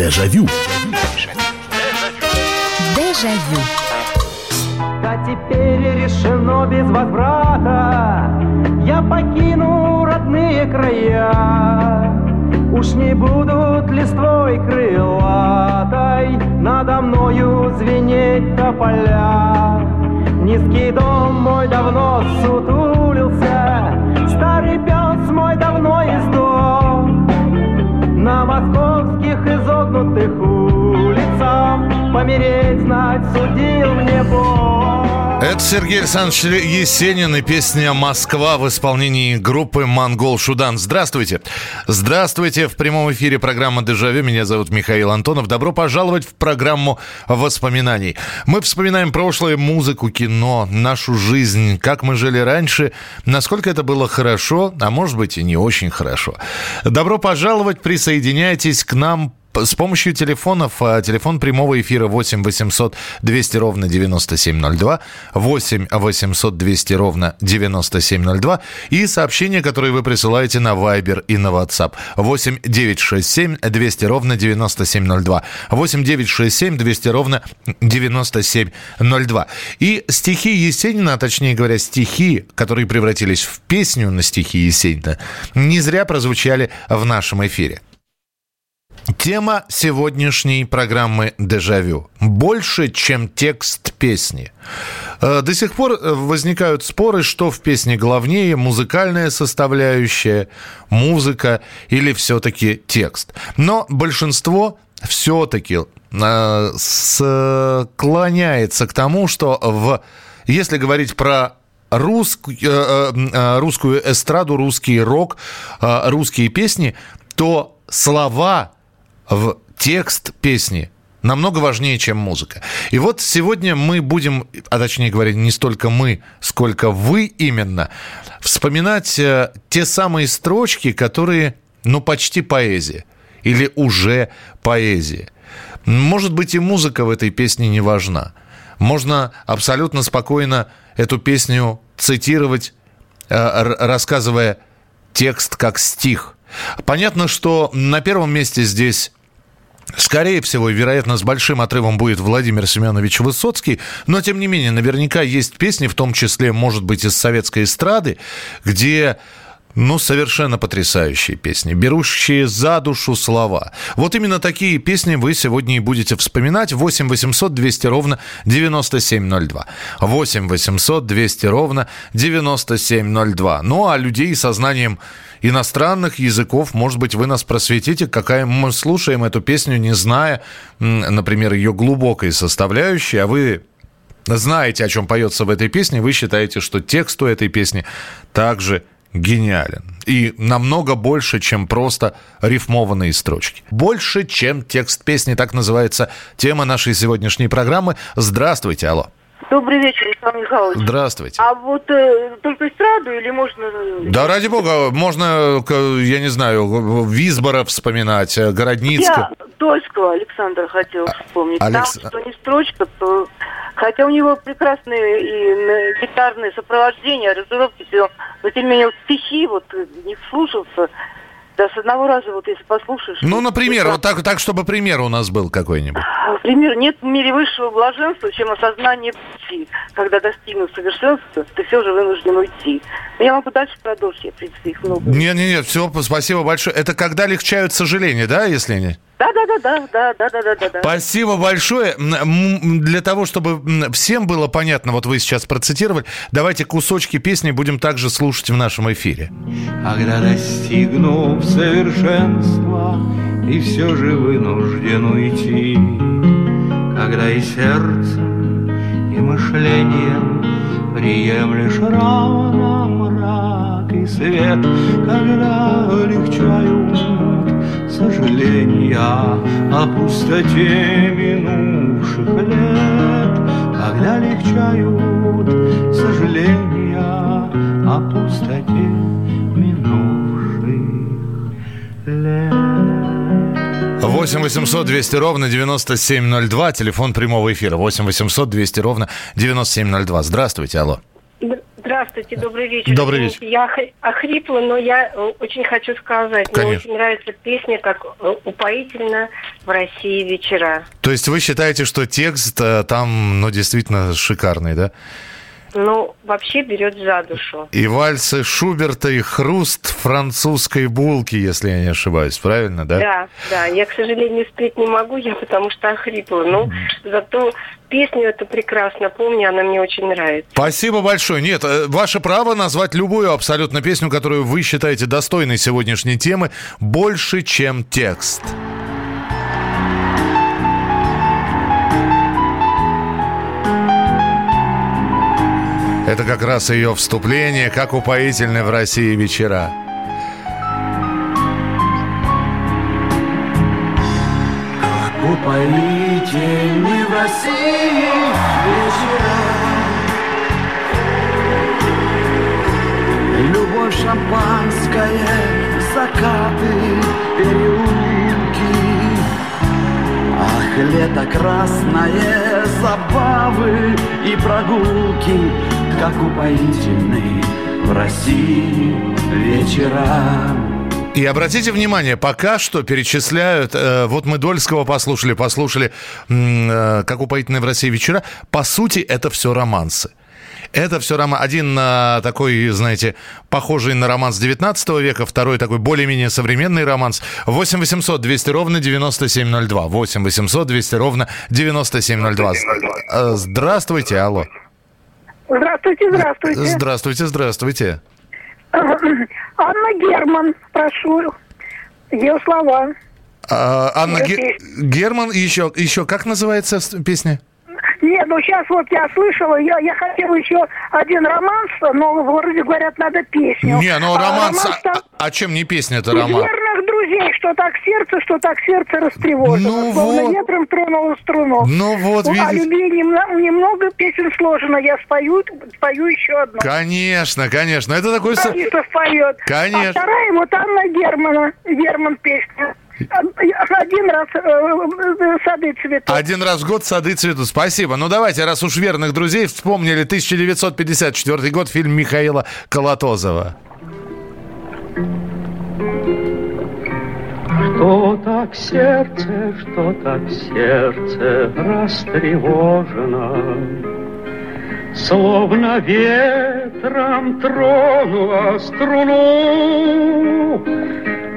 Дежавю. Дежавю. Да теперь решено без возврата Я покину родные края Уж не будут листвой крылатой Надо мною звенеть тополя Низкий дом мой давно сутулился Старый пес мой давно издох На московских изогнутых улицах. Помереть знать судил мне Бог Это Сергей Александрович Есенин и песня «Москва» в исполнении группы «Монгол Шудан». Здравствуйте. Здравствуйте. В прямом эфире программа «Дежавю». Меня зовут Михаил Антонов. Добро пожаловать в программу воспоминаний. Мы вспоминаем прошлое, музыку, кино, нашу жизнь, как мы жили раньше, насколько это было хорошо, а может быть и не очень хорошо. Добро пожаловать, присоединяйтесь к нам с помощью телефонов, а, телефон прямого эфира 8 800 200 ровно 9702, 8 800 200 ровно 9702 и сообщения, которые вы присылаете на Viber и на WhatsApp 8 967 200 ровно 9702, 8 967 200 ровно 9702. И стихи Есенина, а точнее говоря, стихи, которые превратились в песню на стихи Есенина, не зря прозвучали в нашем эфире. Тема сегодняшней программы «Дежавю». Больше, чем текст песни. Э, до сих пор э, возникают споры, что в песне главнее, музыкальная составляющая, музыка или все-таки текст. Но большинство все-таки э, склоняется к тому, что в, если говорить про русскую, русскую эстраду, русский рок, русские песни, то слова в текст песни намного важнее, чем музыка. И вот сегодня мы будем, а точнее говоря, не столько мы, сколько вы именно, вспоминать э, те самые строчки, которые, ну, почти поэзия или уже поэзия. Может быть, и музыка в этой песне не важна. Можно абсолютно спокойно эту песню цитировать, э, рассказывая текст как стих. Понятно, что на первом месте здесь Скорее всего, вероятно, с большим отрывом будет Владимир Семенович Высоцкий, но, тем не менее, наверняка есть песни, в том числе, может быть, из советской эстрады, где ну, совершенно потрясающие песни, берущие за душу слова. Вот именно такие песни вы сегодня и будете вспоминать. 8 800 200 ровно 9702. 8 800 200 ровно 9702. Ну, а людей со знанием иностранных языков, может быть, вы нас просветите, какая мы слушаем эту песню, не зная, например, ее глубокой составляющей, а вы знаете, о чем поется в этой песне, вы считаете, что текст у этой песни также гениален. И намного больше, чем просто рифмованные строчки. Больше, чем текст песни, так называется тема нашей сегодняшней программы. Здравствуйте, алло. Добрый вечер, Александр Михайлович. Здравствуйте. А вот э, только эстраду или можно... Да ради бога, можно, я не знаю, Визбора вспоминать, э, Городницкого. Я Дольского Александра хотел вспомнить. Алекс- Там, что не строчка, то... Хотя у него прекрасные и гитарные сопровождения, аранжировки, все. Но тем не менее, вот стихи, вот не вслушался. Да с одного раза, вот если послушаешь... Ну, например, вот так, так, чтобы пример у нас был какой-нибудь. Например, нет в мире высшего блаженства, чем осознание пути. Когда достигнув совершенства, ты все же вынужден уйти. Но я могу дальше продолжить, я, в принципе, их много. Не-не-не, все, спасибо большое. Это когда легчают сожаления, да, если не? Да-да-да-да, да-да-да-да-да. Спасибо большое. М, м, Для того, чтобы всем было понятно, вот вы сейчас процитировали, давайте кусочки песни будем также слушать в нашем эфире. Когда достигнув совершенства И все же вынужден уйти Когда и сердцем, и мышлением Приемлешь равно и свет Когда легчают сожаления О пустоте минувших лет Когда легчают сожаления О пустоте минувших лет 8 800 200 ровно 9702, телефон прямого эфира. 8 800 200 ровно 9702. Здравствуйте, алло. Здравствуйте, добрый вечер. Добрый Извините, Я ох- охрипла, но я э, очень хочу сказать. Конечно. Мне очень нравится песня, как э, упоительно в России вечера. То есть вы считаете, что текст э, там, ну, действительно шикарный, да? Ну, вообще берет за душу. И вальсы Шуберта, и хруст французской булки, если я не ошибаюсь, правильно, да? Да, да. Я, к сожалению, спеть не могу, я потому что охрипла. Ну, зато песню эту прекрасно помню, она мне очень нравится. Спасибо большое. Нет, э, ваше право назвать любую абсолютно песню, которую вы считаете достойной сегодняшней темы, больше, чем текст. Это как раз ее вступление, как упоительны в России вечера. Упоительны в России вечера. Любовь шампанское, закаты, переулки. Ах, лето красное, забавы и прогулки Как упоительны в России вечера И обратите внимание, пока что перечисляют, э, вот мы Дольского послушали, послушали, э, как упоительны в России вечера. По сути, это все романсы. Это все роман. Один э, такой, знаете, похожий на романс 19 века, второй такой более-менее современный романс. 8 800 200 ровно 9702. 8 800 200 ровно 9702. Э, Здравствуйте, алло. Здравствуйте, здравствуйте. Здравствуйте, здравствуйте. Анна Герман, прошу. Ее слова. А, Анна Ге- песня. Герман, еще, еще как называется песня? Нет, ну сейчас вот я слышала, я, я хотела еще один романс, но вроде говорят, надо песню. Не, ну А романс, там а, а чем не песня это роман? верных друзей, что так сердце, что так сердце растревожено. Ну Словно вот. ветром тронуло струну. Ну вот, а видите. любви немного, немного песен сложено. Я спою, спою еще одну. Конечно, конечно. Это такой... со- Борисов поет. Конечно. А вторая вот Анна Германа, Герман песня. Один раз э, э, сады цветут. Один раз в год сады цветут. Спасибо. Ну давайте, раз уж верных друзей вспомнили 1954 год, фильм Михаила Колотозова. Что так сердце, что так сердце растревожено, Словно ветром тронула струну,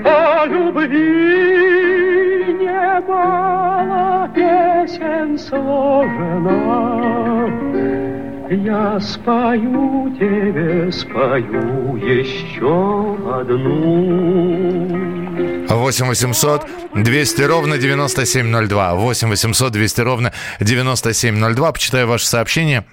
О любви немало песен сложено. Я спою тебе, спою еще одну. 8 800 200 ровно 9702. 8 800 200 ровно 9702. Почитаю ваше сообщение.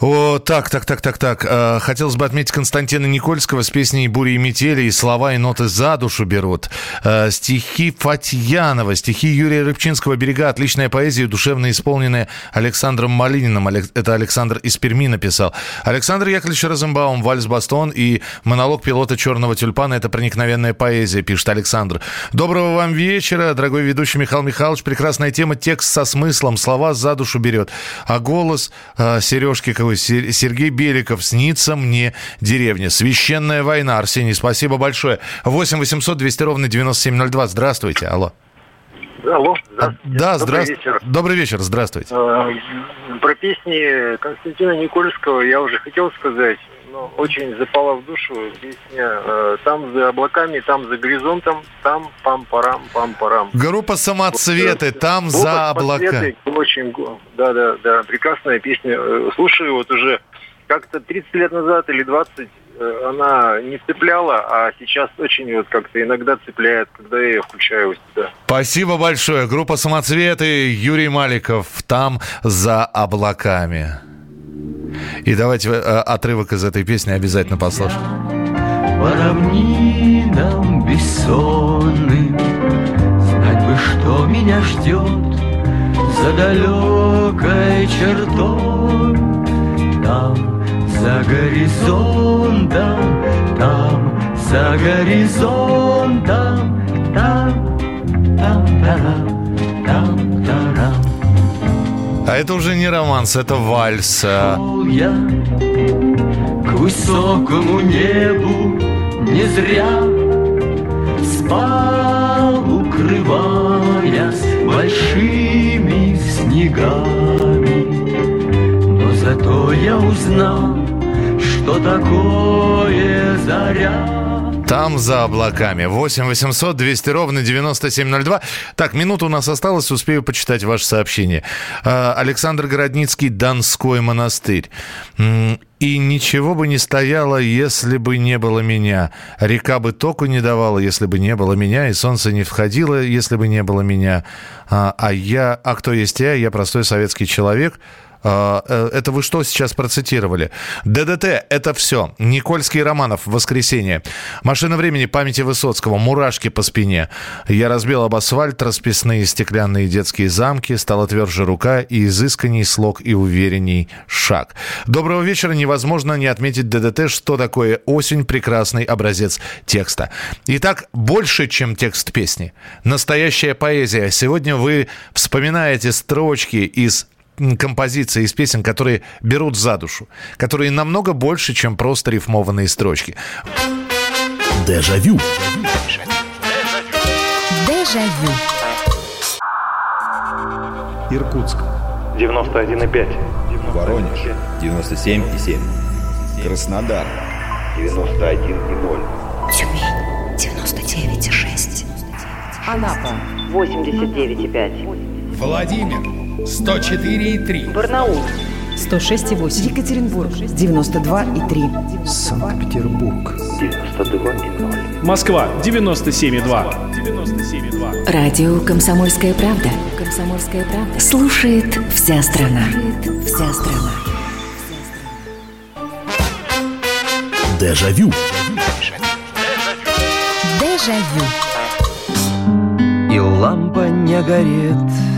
А, О, так, так, так, так, так. Э, Хотелось бы отметить Константина Никольского с песней «Бури и метели» и слова и ноты за душу берут. Э, Стихи Фатьянова, стихи Юрия Рыбчинского «Берега». Отличная поэзия, душевно исполненная Александром Малининым. Это Александр из Перми написал. Александр Яковлевич Розенбаум, «Вальс Бастон» и монолог пилота «Черного тюльпана» — это проникновенная поэзия, пишет Александр. Доброго вам вечера, дорогой ведущий Михаил Михайлович. Прекрасная тема, текст со смыслом, слова за душу берет. А голос э, Сережки какой, Се- Сергей Беликов, снится мне деревня. Священная война. Арсений, спасибо большое. 8 800 200 ровно 9702. Здравствуйте, алло. Алло, А, здравствуйте. Да, Добрый здравствуйте. вечер. Добрый вечер, здравствуйте. Э, Про песни Константина Никольского я уже хотел сказать, но очень запала в душу песня э, «Там за облаками, там за горизонтом, там пам-парам, пам-парам». Группа «Самоцветы», там Группа за облака. Очень, да, да, да, прекрасная песня. Э, Слушаю вот уже как-то 30 лет назад или 20 э, она не цепляла, а сейчас очень вот как-то иногда цепляет, когда я ее включаю у себя. Спасибо большое. Группа «Самоцветы», Юрий Маликов, там за облаками. И давайте э, отрывок из этой песни обязательно послушаем. По равнинам бессонным Знать бы, что меня ждет За далекой чертой Там, за горизонтом Там, за горизонтом Там, там, тарам, там, тарам А это уже не романс, это вальс. А, я к высокому небу не зря спал укрываясь большими снегами. Но зато я узнал, что такое заря. Там за облаками. 8 800 200 ровно 9702. Так, минута у нас осталась, успею почитать ваше сообщение. А, Александр Городницкий, Донской монастырь. И ничего бы не стояло, если бы не было меня. Река бы току не давала, если бы не было меня. И солнце не входило, если бы не было меня. А, а я... А кто есть я? Я простой советский человек. А, э, Это вы что сейчас процитировали? ДДТ – это все. Никольский Романов, воскресенье. Машина времени памяти Высоцкого, мурашки по спине. Я разбил об асфальт расписные стеклянные детские замки, стала тверже рука и изысканней слог и уверенней шаг. Доброго вечера. Невозможно не отметить ДДТ, что такое осень, прекрасный образец текста. Итак, больше, чем текст песни. Настоящая поэзия. Сегодня вы вспоминаете строчки из композиции из песен, которые берут за душу, которые намного больше, чем просто рифмованные строчки. Дежавю. Дежавю. Иркутск. 91,5. Воронеж. 97,7. Краснодар. 91,0. Тюмень. 99,6. Анапа. 89,5. Владимир. 104,3. Барнаул. 106,8. Екатеринбург. 92,3. Санкт-Петербург. 92,0. Москва 97,2. 97,2. Радио «Комсомольская правда». «Комсомольская правда». Слушает вся страна. Слушает вся страна. Дежавю. Дежавю. И лампа не горит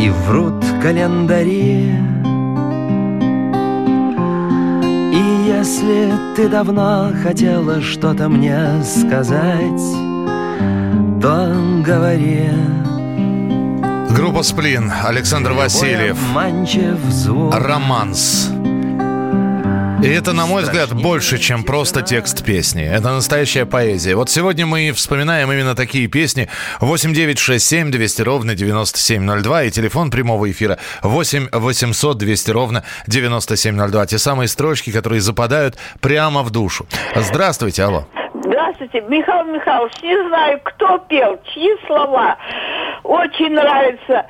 И врут календари. И если ты давно хотела что-то мне сказать То говори. Группа «Сплин», Александр Васильев, «Романс». И это, на мой взгляд, больше, чем просто текст песни. Это настоящая поэзия. Вот сегодня мы вспоминаем именно такие песни. 8 9 6 7 200 ровно 9702 и телефон прямого эфира 8 800 200 ровно 9702. Те самые строчки, которые западают прямо в душу. Здравствуйте, алло. Здравствуйте, Михаил Михайлович. Не знаю, кто пел, чьи слова. Очень нравится.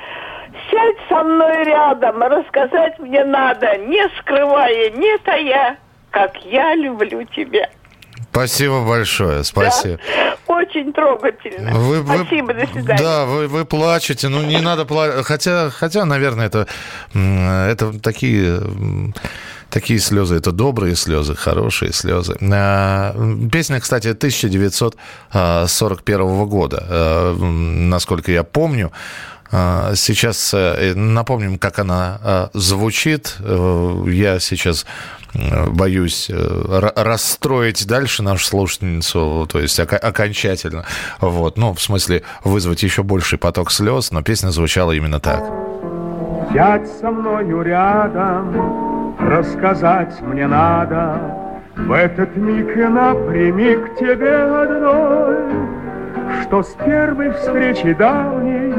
Сядь со мной рядом, рассказать мне надо, не скрывая, не тая, как я люблю тебя. Спасибо большое, спасибо. Да, очень трогательно. Вы- вы- Спасибо, до свидания. Да, вы, вы плачете, ну не надо плакать. Хотя, хотя, наверное, это, это такие, такие слезы, это добрые слезы, хорошие слезы. А, Песня, кстати, 1941 года, а, насколько я помню. А, Сейчас э, напомним, как она а, звучит. Э, Я сейчас э, боюсь э, ра- расстроить дальше нашу слушательницу, то есть окончательно. Вот. Ну, в смысле, вызвать еще больший поток слез, но песня звучала именно так. Сядь со мною рядом, рассказать мне надо В этот миг и напрямик тебе одной Что с первой встречи давней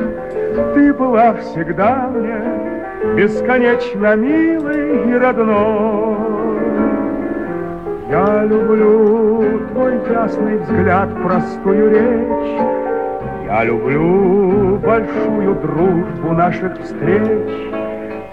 Ты была всегда мне Бесконечно милой и родной Я люблю твой ясный взгляд, простую речь я люблю большую дружбу наших встреч.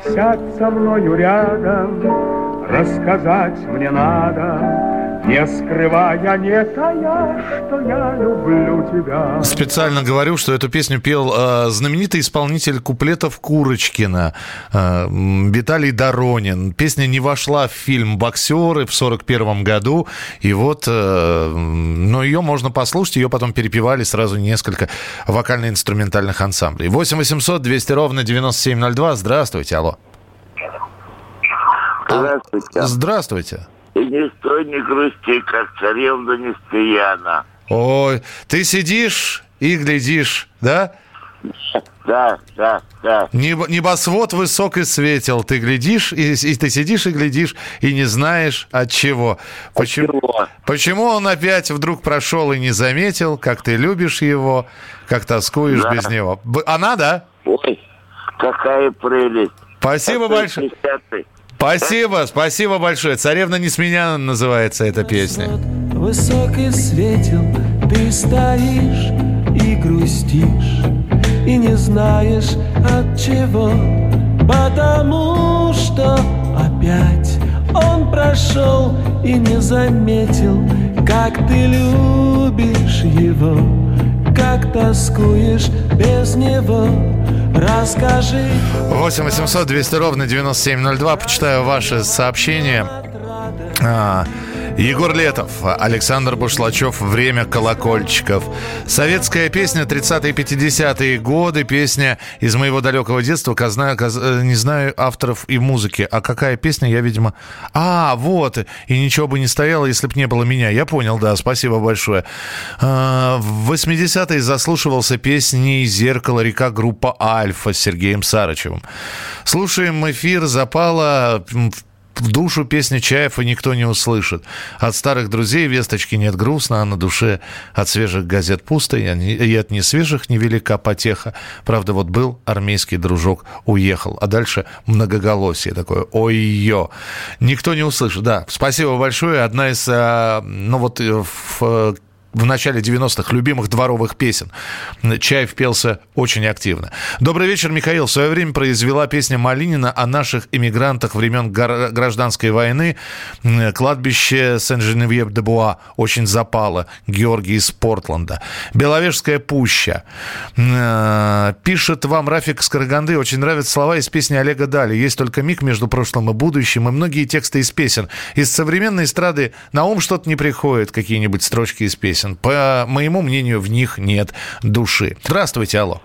Сядь со мною рядом, рассказать мне надо, не скрывая, не тая, что я люблю тебя. Специально говорю, что эту песню пел э, знаменитый исполнитель куплетов Курочкина э, Виталий Доронин. Песня не вошла в фильм «Боксеры» в 1941 году. И вот, э, но ее можно послушать, ее потом перепевали сразу несколько вокально-инструментальных ансамблей. 8 800 200 ровно 9702. Здравствуйте, алло. Здравствуйте. Здравствуйте. И не стой, не грусти, как царевна Нестеряна. Ой, ты сидишь и глядишь, да? Да, да, да. Небо- Небосвод высок и светел. Ты глядишь, и, и ты сидишь и глядишь, и не знаешь от чего. Почему, почему он опять вдруг прошел и не заметил, как ты любишь его, как тоскуешь Да. без него. Она, да? Ой, какая прелесть. Спасибо большое. Спасибо, спасибо большое. Царевна не с называется эта песня. Высок и светел, ты стоишь и грустишь, и не знаешь от чего, потому что опять он прошел и не заметил, как ты любишь его, как тоскуешь без него. Расскажи. 8 800 200 ровно 9702. Почитаю ваши сообщения. А, Егор Летов, Александр Бушлачев «Время колокольчиков». Советская песня 30-е 50-е годы. Песня из моего далекого детства. Казна- каз- э, не знаю авторов и музыки. А какая песня, я, видимо... А, вот. И ничего бы не стояло, если бы не было меня. Я понял, да. Спасибо большое. А, В 80-е заслушивался песней «Зеркало. Река. Группа Альфа» с Сергеем Сарычевым. Слушаем эфир. Запала м, в душу песня Чаев и никто не услышит. От старых друзей весточки нет грустно, а на душе от свежих газет пусто, и от несвежих невелика потеха. Правда, вот был армейский дружок, уехал, а дальше многоголосие такое, ой-ё. Никто не услышит, да. Спасибо большое. Одна из, а, ну вот в э, в начале 90-х любимых дворовых песен. Чаев пелся очень активно. Добрый вечер, Михаил. В свое время произвела песня Малинина о наших эмигрантах времен гражданской войны. Кладбище Сен-Женевьев-де-Буа очень запало. Георгий из Портленда. Беловежская пуща. Э, Пишет вам Рафик Скороганды. Очень нравятся слова из песни Олега Дали. Есть только миг между прошлым и будущим. И многие тексты из песен. Из современной эстрады на ум что-то не приходит. Какие-нибудь строчки из песен. По моему мнению, в них нет души. Здравствуйте, алло.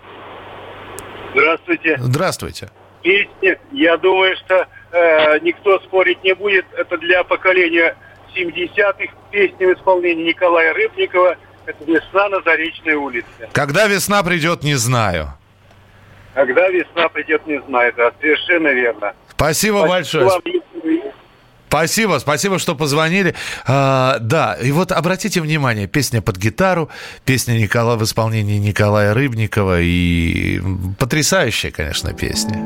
Здравствуйте. Здравствуйте. Песни, я думаю, что э, никто спорить не будет. Это для поколения 70-х. Песни в исполнении Николая Рыбникова. Это «Весна на Заречной улице». Когда весна придет, не знаю. Когда весна придет, не знаю. Да, совершенно верно. Спасибо, большое. вам. Спасибо, спасибо, что позвонили. А, да, и вот обратите внимание, песня под гитару, песня Никола в исполнении Николая Рыбникова и потрясающая, конечно, песня.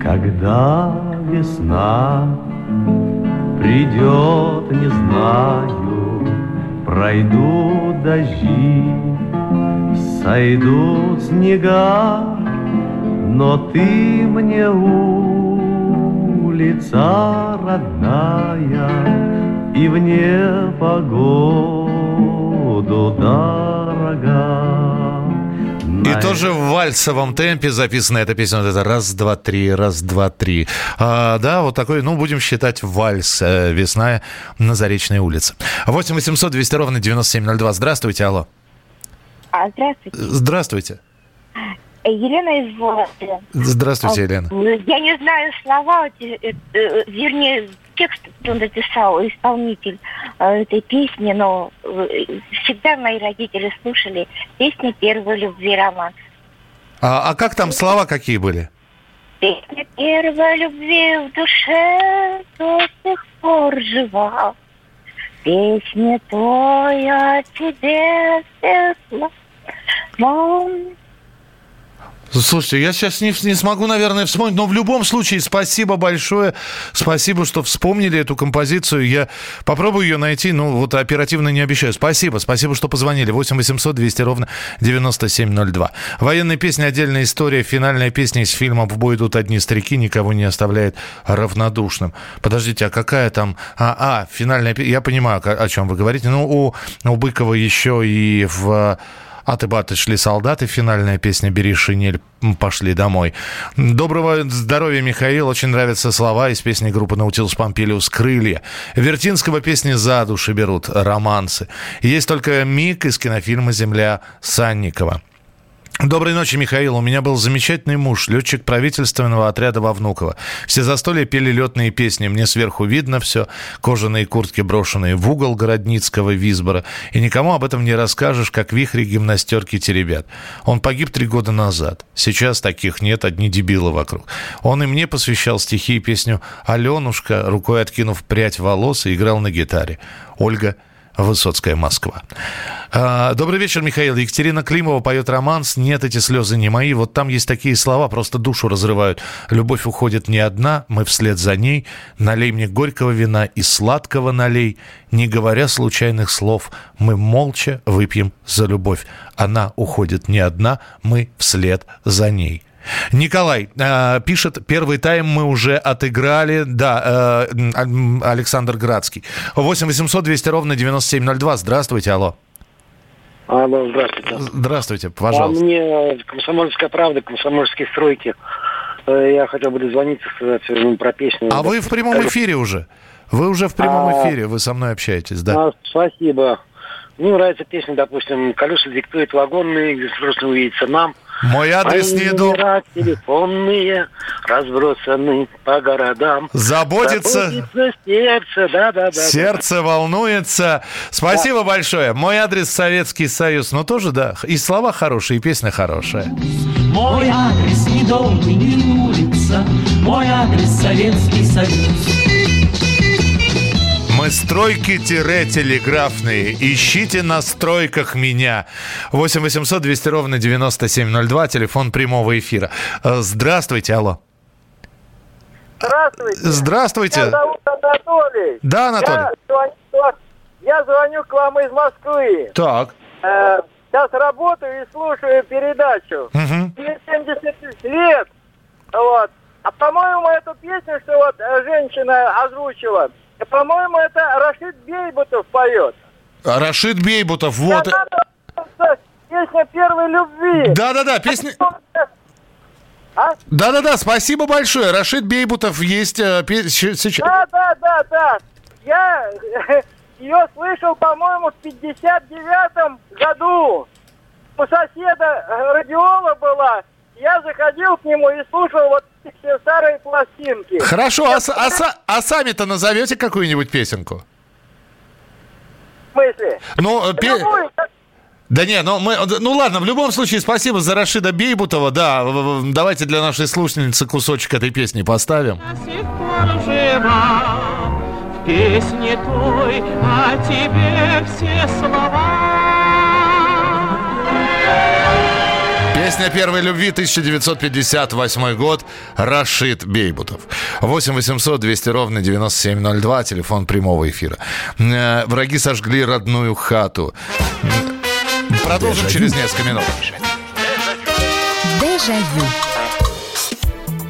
Когда весна придет, не знаю, пройдут дожди, сойдут снега, но ты мне улица родная и вне погоду дорога. И тоже в вальсовом темпе записана эта песня. Вот это раз, два, три, раз, два, три. А, да, вот такой, ну, будем считать вальс э, «Весна на Заречной улице». 8 800 200 ровно 9702. Здравствуйте, алло. А, здравствуйте. Здравствуйте. Елена из Вологды. Здравствуйте, Елена. Я не знаю слова, э, э, э, вернее, текст он написал, исполнитель э, этой песни, но э, всегда мои родители слушали песню первой любви роман. А, а как там слова какие были? Песня первой любви в душе до сих пор жива. Песня твоя тебе светла. Мам, Слушайте, я сейчас не, не смогу, наверное, вспомнить, но в любом случае спасибо большое. Спасибо, что вспомнили эту композицию. Я попробую ее найти, ну вот оперативно не обещаю. Спасибо, спасибо, что позвонили. 8 800 200 ровно 9702. Военная песня «Отдельная история». Финальная песня из фильма «В бой идут одни старики» никого не оставляет равнодушным. Подождите, а какая там... А, а финальная. Я понимаю, о чем вы говорите. Ну, у, у Быкова еще и в... Аты баты шли солдаты, финальная песня «Бери шинель, пошли домой». Доброго здоровья, Михаил. Очень нравятся слова из песни группы «Наутилус Помпилиус» «Крылья». Вертинского песни «За души берут», романсы. Есть только миг из кинофильма «Земля» Санникова. Доброй ночи, Михаил. У меня был замечательный муж, летчик правительственного отряда во Внуково. Все застолья пели летные песни. Мне сверху видно все. Кожаные куртки, брошенные в угол Городницкого Визбора. И никому об этом не расскажешь, как вихри гимнастерки теребят. Он погиб три года назад. Сейчас таких нет, одни дебилы вокруг. Он и мне посвящал стихи и песню «Аленушка», рукой откинув прядь волос, и играл на гитаре. Ольга Высоцкая, Москва. А, Добрый вечер, Михаил. Екатерина Климова поет романс «Нет, эти слезы не мои». Вот там есть такие слова, просто душу разрывают. Любовь уходит не одна, мы вслед за ней. Налей мне горького вина и сладкого налей. Не говоря случайных слов, мы молча выпьем за любовь. Она уходит не одна, мы вслед за ней. Николай э, пишет, первый тайм мы уже отыграли. Да, э, Александр Градский. 8 800 200 ровно 9702. Здравствуйте, алло. Алло, здравствуйте. Здравствуйте, пожалуйста. А мне «Комсомольская правда», «Комсомольские стройки». Э, Я хотел бы дозвониться, сказать ну, про песню. А вы в прямом эфире уже? Вы уже в прямом А, эфире, вы со мной общаетесь, да? А, спасибо. Мне нравится песня, допустим, «Колеса диктует вагонные, где срочно увидится нам». Мой адрес Мои не дом. номера телефонные разбросаны по городам. Заботится- Заботится сердце, да-да-да. Сердце волнуется. Спасибо большое. Мой адрес Советский Союз. Ну, тоже, да. И слова хорошие, и песня хорошая. Мой адрес не дом и не улица, мой адрес Советский Союз. Стройки-телеграфные. Ищите на стройках меня. 8 800 200 ровно 9702. Телефон прямого эфира. Э, Здравствуйте, алло. Здравствуйте. Здравствуйте. Меня зовут Анатолий. Да, Анатолий. Я звоню, я звоню к вам из Москвы. Так. Э, сейчас работаю и слушаю передачу. Мгм. Мне 70 лет. Вот. А по-моему, эту песню, что вот э, женщина озвучила, по-моему, это Рашид Бейбутов поет. Рашид Бейбутов, вот. Да, да, да, Песня первой любви. Да-да-да, песня... А? Да-да-да, спасибо большое. Рашид Бейбутов есть э, пе- сейчас. Да, да, да, да. Я ее слышал, по-моему, в 59-м году. У соседа э, радиола была. Я заходил к нему и слушал вот все старые пластинки. Хорошо, а, с- а а сами-то назовете какую-нибудь песенку? В смысле? Ну, э, пе- Любую, Да не, ну, мы, ну ладно, в любом случае, спасибо за Рашида Бейбутова. Да, давайте для нашей слушательницы кусочек этой песни поставим. жива в песне той о тебе все слова. Песня первой любви 1958 год. Рашид Бейбутов. 8 800 200 ровно 9702. Телефон прямого эфира. Э, Враги сожгли родную хату. Продолжим через несколько минут. Дежавю.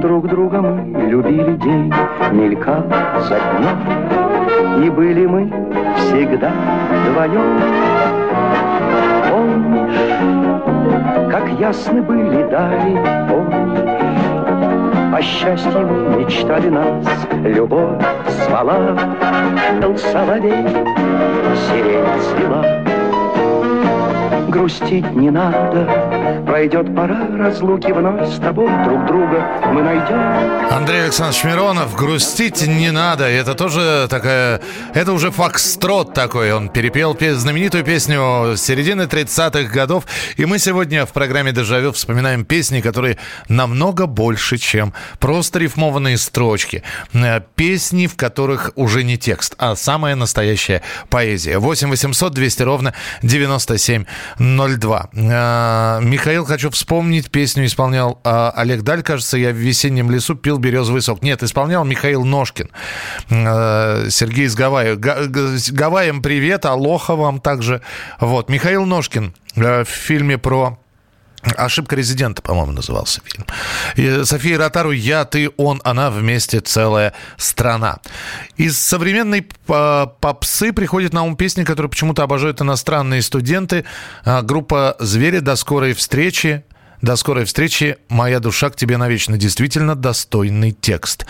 Друг друга мы любили день, мелькал за днем, И были мы всегда вдвоем. Помнишь, как ясны были дали, помнишь, О счастье мы мечтали нас, любовь звала, Был соловей, сирень цвела. Грустить не надо, пройдет пора разлуки вновь с тобой друг друга мы найдем. Андрей Александрович Миронов, грустить не надо. Это тоже такая... Это уже фокстрот такой. Он перепел пе- знаменитую песню середины 30-х годов. И мы сегодня в программе «Дежавю» вспоминаем песни, которые намного больше, чем просто рифмованные строчки. Э, Песни, в которых уже не текст, а самая настоящая поэзия. 8 800 200 ровно 9702. Михаил, хочу вспомнить, песню исполнял э, Олег Даль, кажется, я в весеннем лесу пил березовый сок. Нет, исполнял Михаил Ножкин. Э, Сергей из Гавайи. Гавайям привет, алоха вам также. Вот, Михаил Ножкин э, в фильме про Ошибка резидента, по-моему, назывался фильм. И София Ротару «Я, ты, он, она вместе целая страна». Из современной попсы приходит на ум песни, которые почему-то обожают иностранные студенты. А, группа «Звери». До скорой встречи. До скорой встречи. Моя душа к тебе навечно. Действительно достойный текст.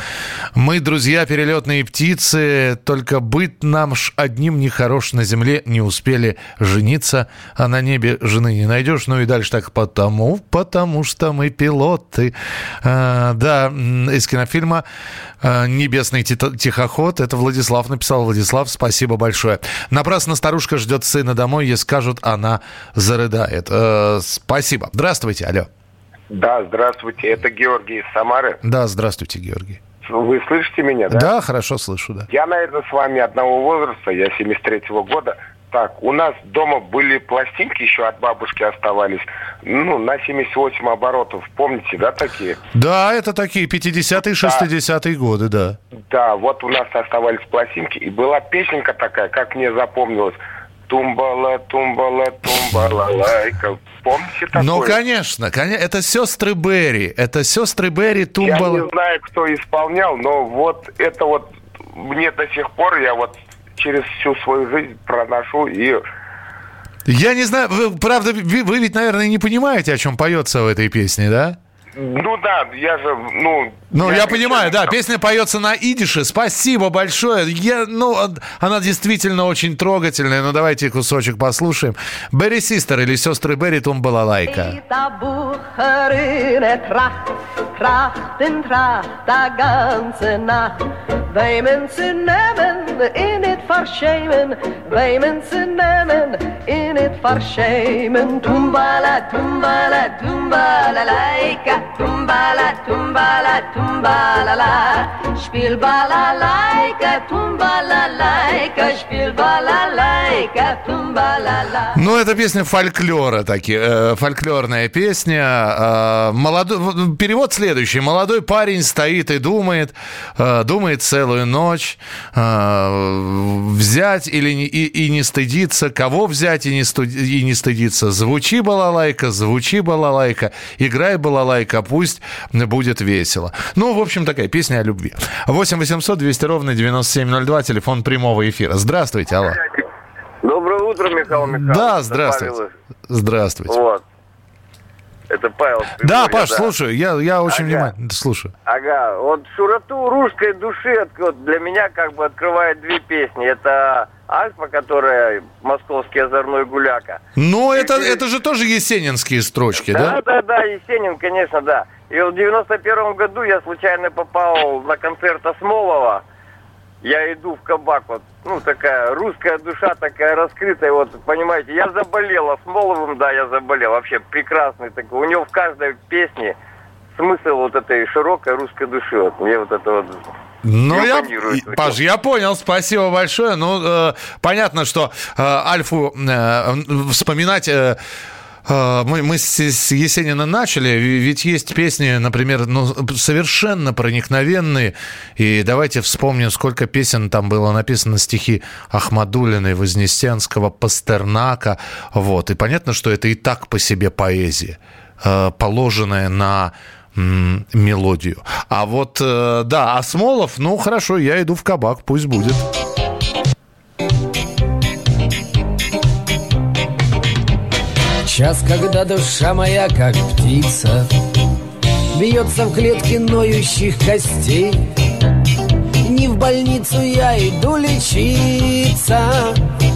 Мы, друзья, перелетные птицы. Только быть нам ж одним нехорош на земле. Не успели жениться. А на небе жены не найдешь. Ну и дальше так. Потому, потому что мы пилоты. А, да, из кинофильма а, «Небесный тихоход». Это Владислав написал. Владислав, спасибо большое. Напрасно старушка ждет сына домой. Ей скажут, она зарыдает. А, спасибо. Здравствуйте, алло. Да, здравствуйте. Это Георгий из Самары. Да, здравствуйте, Георгий. Вы слышите меня, да? Да, хорошо слышу, да. Я, наверное, с вами одного возраста, я 73-го года. Так, у нас дома были пластинки еще от бабушки оставались, ну, на 78 оборотов. Помните, да, такие? Да, это такие 50-е, 60-е да. годы, да. Да, вот у нас оставались пластинки, и была песенка такая, как мне запомнилось – Тумбала, тумбала, тумбала, лайка. Помните такое? Ну, конечно, конечно. Это сестры Берри. Это сестры Берри, тумбала. Я не знаю, кто исполнял, но вот это вот мне до сих пор, я вот через всю свою жизнь проношу и я не знаю, вы, правда, вы, вы ведь, наверное, не понимаете, о чем поется в этой песне, да? Ну да, я же, ну... Ну, я, я понимаю, да, песня поется на идише. Спасибо большое. Я, ну, она действительно очень трогательная. Ну, давайте кусочек послушаем. Берри Систер или сестры Берри Тум Балалайка. Trachten, tracht, ganze Nacht. Wij mensen nemen in het verschämen. Wij mensen nemen in het verschämen. Tumbala, tumbala, tumbala, laika. Tumbala, tumbala, tumbala, la. Spiel балалайка, тумбалалайка, spiel балалайка, тумбалала. Ну, это песня фольклора, такие, э, фольклорная песня. Э, молодой, перевод следующий. Молодой парень стоит и думает, э, думает целую ночь, э, взять или не, и, и не стыдиться, кого взять и не, студ, и не стыдиться. Звучи балалайка, звучи балалайка, играй балалайка, пусть будет весело. Ну, в общем, такая песня о любви. 8 800 200 ровно 9702, телефон прямого эфира. Здравствуйте, алло. Доброе утро, Михаил Михайлович. Да, здравствуйте. Здравствуйте. Вот. Это Павел. Да, Паш, да. слушаю. Я, я очень ага. внимательно слушаю. Ага. Вот широту русской души вот, для меня как бы открывает две песни. Это Альфа, которая московский озорной гуляка. Ну, это, и... это же тоже есенинские строчки, да? Да, да, да, Есенин, конечно, да. И в 91 году я случайно попал на концерт Осмолова. Я иду в кабак, вот, ну, такая русская душа, такая раскрытая, вот, понимаете, я заболел Осмоловым, да, я заболел, вообще прекрасный такой. У него в каждой песне смысл вот этой широкой русской души, вот, мне вот это вот ну, я, Паш, я понял, спасибо большое. Ну, э, понятно, что э, Альфу э, вспоминать... Э мы, мы с, с Есенина начали, ведь есть песни, например, ну, совершенно проникновенные. И давайте вспомним, сколько песен там было написано, стихи Ахмадулиной, Вознесенского, Пастернака. Вот. И понятно, что это и так по себе поэзия, э, положенная на мелодию. А вот, э, да, Осмолов, ну хорошо, я иду в кабак, пусть будет. Час, когда душа моя, как птица, Бьется в клетке ноющих костей, Не в больницу я иду лечиться,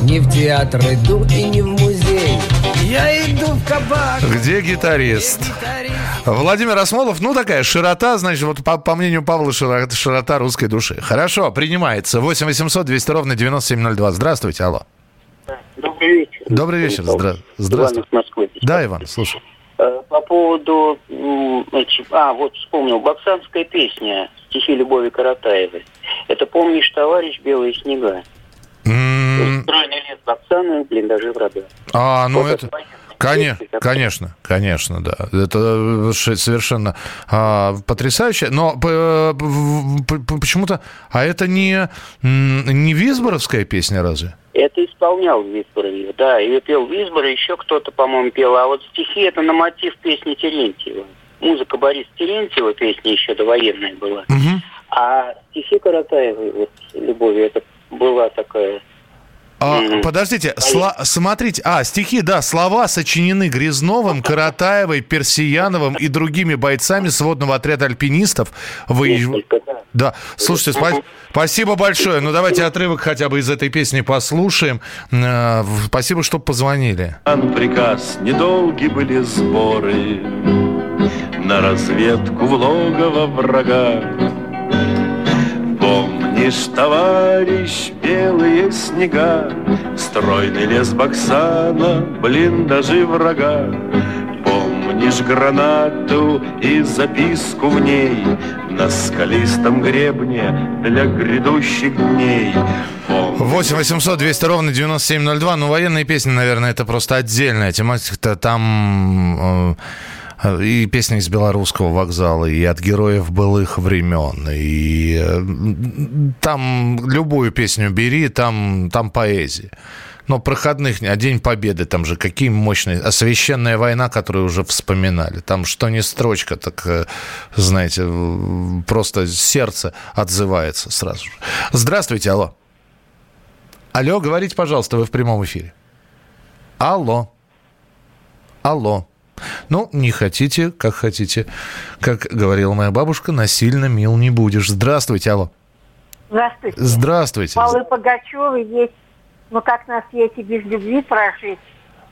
Не в театр иду и не в музей. Я иду в кабак. Где гитарист? Где гитарист? Владимир Осмолов, ну такая широта, значит, вот по, по мнению Павла, широта, широта русской души. Хорошо, принимается. 8 800 200 ровно 9702. Здравствуйте, алло. Добрый вечер. Добрый вечер, Здра... здравствуйте. Иван Москвы. Да, Иван, слушай. Э, по поводу, а, вот вспомнил, боксанская песня стихи Любови Каратаевой. Это «Помнишь, товарищ, белые снега». Mm. лес Боксана, блиндажи врага. А, ну вот это... Конечно, конечно, конечно, да. Это э, совершенно а, потрясающе. Но почему-то... А это не, не Визборовская песня разве? Это исполнял Виктор ее, да. Ее пел Визбор, еще кто-то, по-моему, пел. А вот стихи это на мотив песни Терентьева. Музыка Бориса Терентьева, песня еще довоенная была. А стихи Каратаевой, вот, Любови, это была такая а, подождите, сла- смотрите, а, стихи, да, слова сочинены Грязновым, Каратаевой, Персияновым и другими бойцами сводного отряда альпинистов. Вы... Да, слушайте, спа- спасибо большое. Ну, давайте отрывок хотя бы из этой песни послушаем. Э, Спасибо, что позвонили. Приказ, недолги были сборы На разведку в логово врага Помнишь, товарищ, белые снега, Стройный лес Баксана, блиндажи врага. Помнишь гранату и записку в ней На скалистом гребне для грядущих дней? 8 800 200 ровно 9702. Ну, военные песни, наверное, это просто отдельная тематика. Там э, и песни из белорусского вокзала, и от героев былых времен, и там любую песню бери, там, там поэзия. Но проходных, а День Победы, там же какие мощные, а священная война, которую уже вспоминали, там что не строчка, так, э, знаете, просто сердце отзывается сразу же. Здравствуйте, алло. Алло, говорите, пожалуйста, вы в прямом эфире. Алло. Алло. Ну, не хотите, как хотите. Как говорила моя бабушка, насильно мил не будешь. Здравствуйте, алло. Здравствуйте. Здравствуйте. Павлы Пугачевы есть «Ну как на свете без любви прожить?»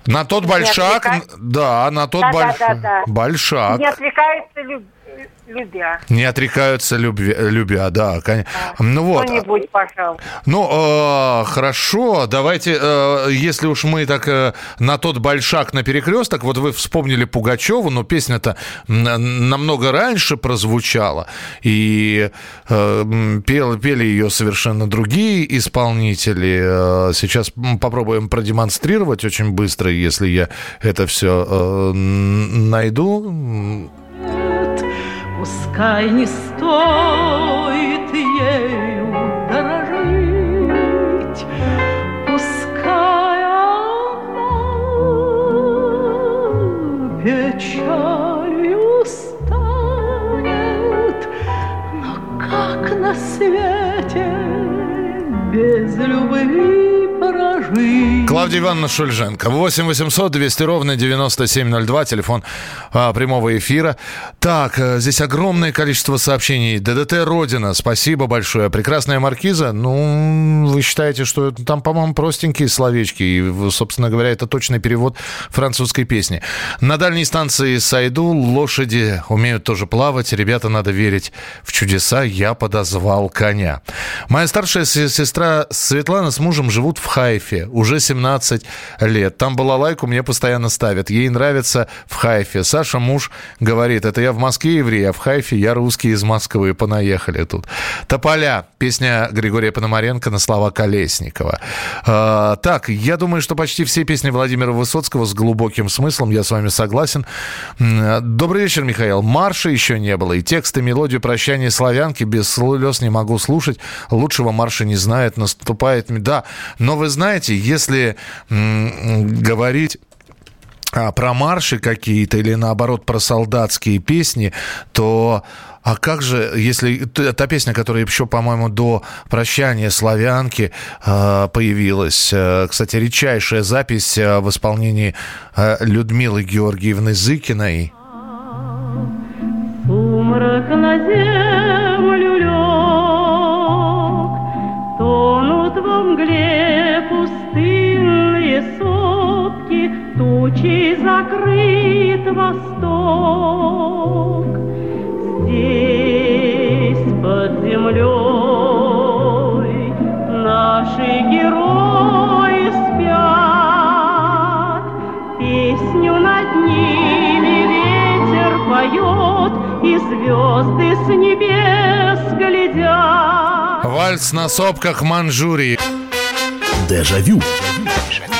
На тот Не большак, отвлекай- да, на тот Да, больш- да, да, да. большак. Не отвлекаются люб- любя. Не отрекаются любви, любя, да. кон- Ну вот. Кто-нибудь, пожалуйста. Ну, э, хорошо, давайте, э, если уж мы так э, на тот большак на перекресток, вот вы вспомнили Пугачеву, но песня-то намного раньше прозвучала, и э, пел- пели ее совершенно другие исполнители. Э, Сейчас попробуем продемонстрировать очень быстро, если я это все найду. Пускай не стоит Клавдия Ивановна Шульженко. 8 800 200 ровно 9702. Телефон а, прямого эфира. Так, э, здесь огромное количество сообщений. ДДТ Родина. Спасибо большое. Прекрасная маркиза. Ну, вы считаете, что там, по-моему, простенькие словечки. И, собственно говоря, это точный перевод французской песни. На дальней станции Сайду лошади умеют тоже плавать. Ребята, надо верить в чудеса. Я подозвал коня. Моя старшая се- сестра Светлана с мужем живут в Хайфе уже 17 лет. Там балалайку мне постоянно ставят. Ей нравится в Хайфе. Саша муж говорит, это я в Москве еврей, а в Хайфе я русский из Москвы. Понаехали тут. Тополя. Песня Григория Пономаренко на слова Колесникова. А, так, я думаю, что почти все песни Владимира Высоцкого с глубоким смыслом. Я с вами согласен. Добрый вечер, Михаил. Марша еще не было. И текст и мелодию прощания славянки без слез не могу слушать. Лучшего марша не знает. Наступает... Да, но вы знаете, если говорить а, про марши какие-то или наоборот про солдатские песни, то а как же, если та песня, которая еще, по-моему, до прощания славянки э, появилась, э, кстати, редчайшая запись э, в исполнении э, Людмилы Георгиевны Зыкиной. Сумрак на землю Тучей закрыт восток. Здесь под землей наши герои спят, Песню над ними ветер поет, И звезды с небес глядят. Вальс на сопках Манчжурии. Дежавю. Дежавю.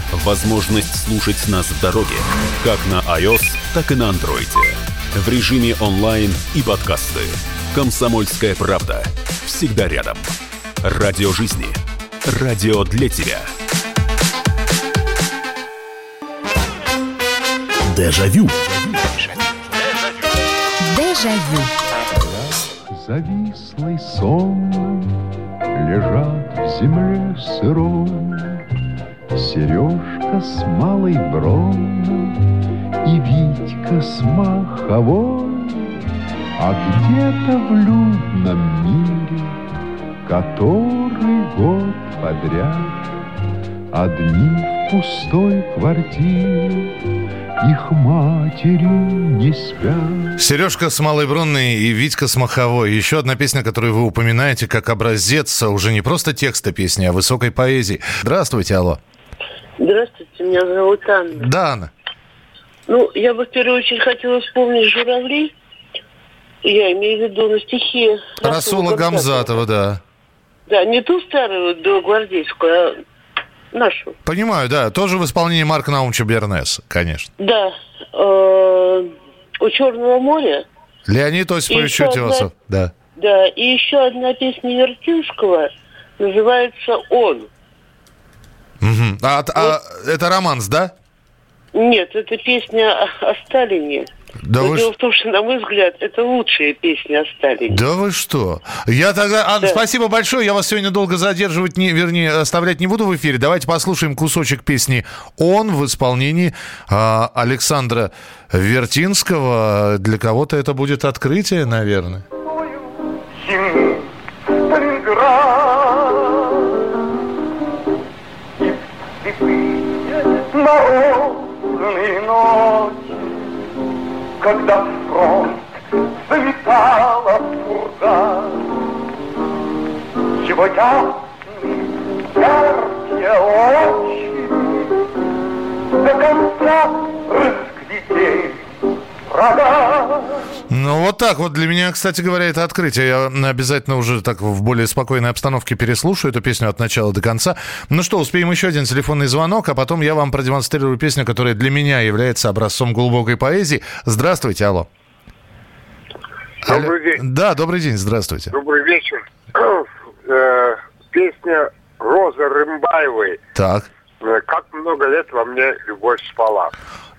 Возможность слушать нас в дороге, как на iOS, так и на Android. В режиме онлайн и подкасты. «Комсомольская правда». Всегда рядом. Радио жизни. Радио для тебя. Дежавю. Дежавю. Завислый сон лежат в земле сырой Сережка с малой бронной и Витька с маховой А где-то в людном мире, который год подряд Одни в пустой квартире, их матери не спят. Сережка с Малой Бронной и Витька с Маховой. Еще одна песня, которую вы упоминаете как образец уже не просто текста песни, а высокой поэзии. Здравствуйте, алло. Здравствуйте, меня зовут Анна. Да, Анна. Ну, я бы в первую очередь хотела вспомнить «Журавли». Я имею в виду на стихи Расула Гамзатова, да. Да, не ту старую белогвардейскую, а нашу. Понимаю, да. Тоже в исполнении Марка Наумча Бернеса, конечно. Да. э, у Черного моря. Леонид Осипович еще одна- Утесов, да. Да, и еще одна песня Вертинского называется «Он». А, а это романс, да? Нет, это песня о, Сталине. Да Но вы дело в том, что, на мой взгляд, это лучшая песня о Сталине. Да вы что? Я тогда... Анна, спасибо большое. Я вас сегодня долго задерживать, не, вернее, оставлять не буду в эфире. Давайте послушаем кусочек песни «Он» в исполнении а, Александра Вертинского. Для кого-то это будет открытие, наверное. Морозные ночи, когда фронт заметала пурга. Его ясные, яркие очи до конца разглядели врага. Ну, вот так вот. Для меня, кстати говоря, это открытие. Я обязательно уже так в более спокойной обстановке переслушаю эту песню от начала до конца. Ну что, успеем еще один телефонный звонок, а потом я вам продемонстрирую песню, которая для меня является образцом глубокой поэзии. Здравствуйте, алло. Добрый Алло. день. Да, добрый день, здравствуйте. Добрый вечер. Э, Песня Розы Рымбаевой Так. э, «Как много лет во мне любовь спала».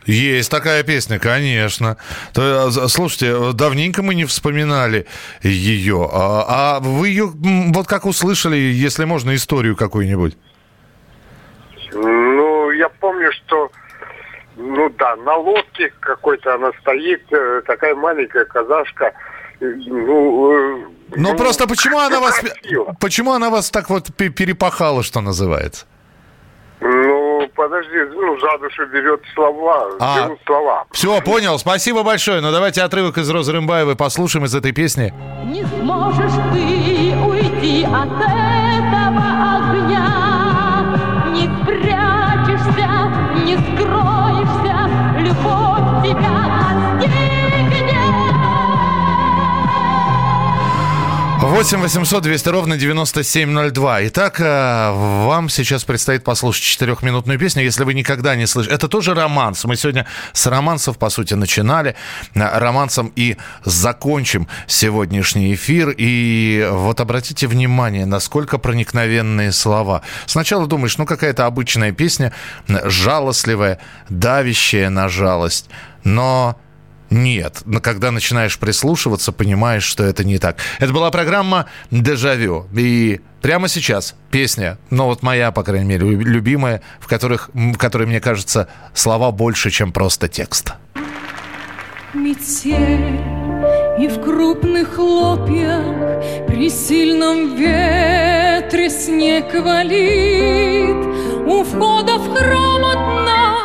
Есть такая песня, конечно. То, э, слушайте, давненько мы не вспоминали ее. А, а вы ее, вот как услышали, если можно, историю какую-нибудь? Ну, я помню, что, ну да, на лодке какой-то она стоит, э, такая маленькая казашка. Ну, э, Ну, просто почему она вас... Почему она вас так вот пе- перепахала, что называется? Ну, подожди, ну, за душу берет слова, А. берут слова. Все, понял. Спасибо большое. Но давайте отрывок из Розы Рымбаевой послушаем из этой песни. Не сможешь ты уйти от этого 8 800 200 ровно 9702. Итак, э, вам сейчас предстоит послушать четырехминутную песню, если вы никогда не слышали. Это тоже романс. Мы сегодня с романсов, по сути, начинали. Э, Романсом и закончим сегодняшний эфир. И вот обратите внимание, насколько проникновенные слова. Сначала думаешь, ну какая-то обычная песня, э, жалостливая, давящая на жалость. Но нет, но когда начинаешь прислушиваться, понимаешь, что это не так. Это была программа «Дежавю». И прямо сейчас песня, ну вот моя, по крайней мере, лю- любимая, в, которых, в которой, мне кажется, слова больше, чем просто текст. Метель и в крупных хлопьях При сильном ветре снег валит У входа в храм одна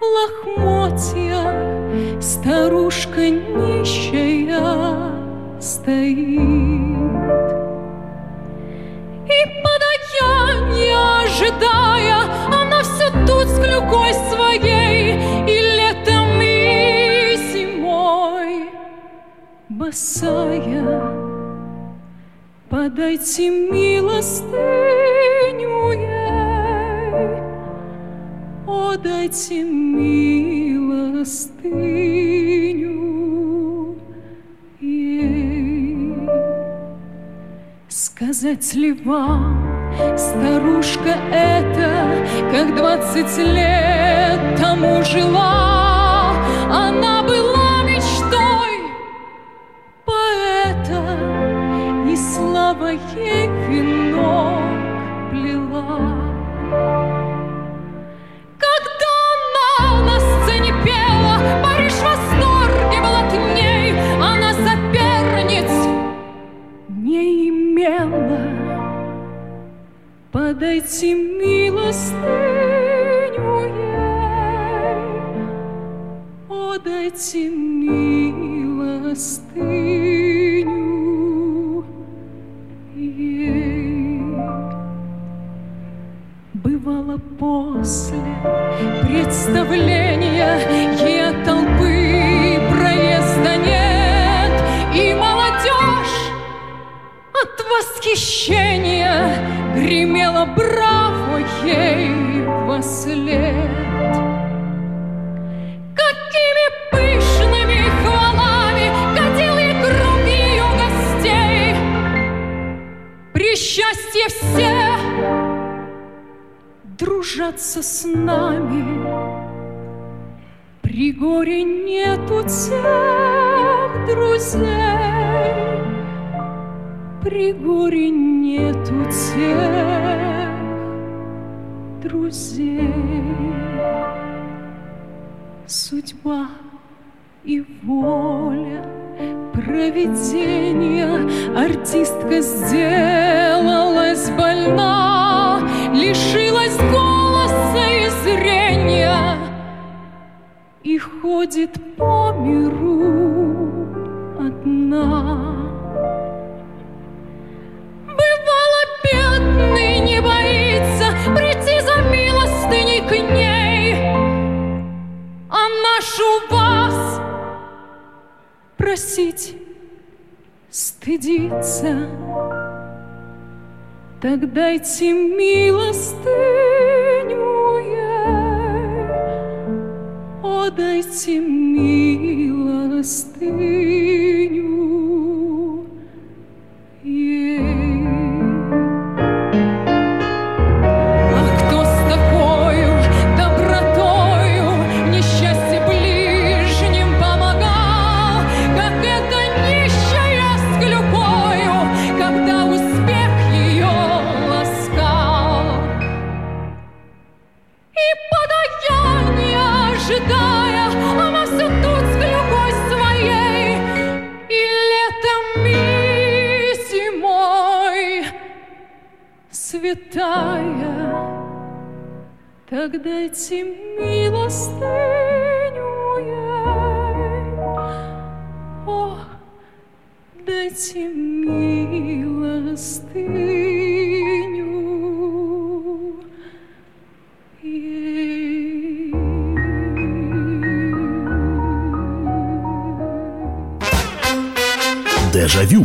лохмотья Старушка нищая стоит. И подаяние ожидая Она все тут с клюкой своей И летом, и зимой Босая. Подайте милостыню ей О, дайте милостыню ей. Сказать ли вам, старушка эта, как двадцать лет тому жила, она была мечтой поэта, и слава ей венок плела. В восторге был от ней, она соперниц не имела. Подайте милостыню ей, о, дайте милостыню ей. Бывало после представления ей от восхищения гремела браво ей во след. Какими пышными хвалами катил и круг ее гостей. При счастье все дружатся с нами. При горе нету тех друзей, При горе нету тех друзей. Судьба и воля провидения Артистка сделалась больна, Лишилась голоса и зрения И ходит по миру одна. Просить стыдиться. Так дайте милостыню ей, О, дайте милостыню так дайте милостыню ей. О, дайте милостыню ей. Дежавю.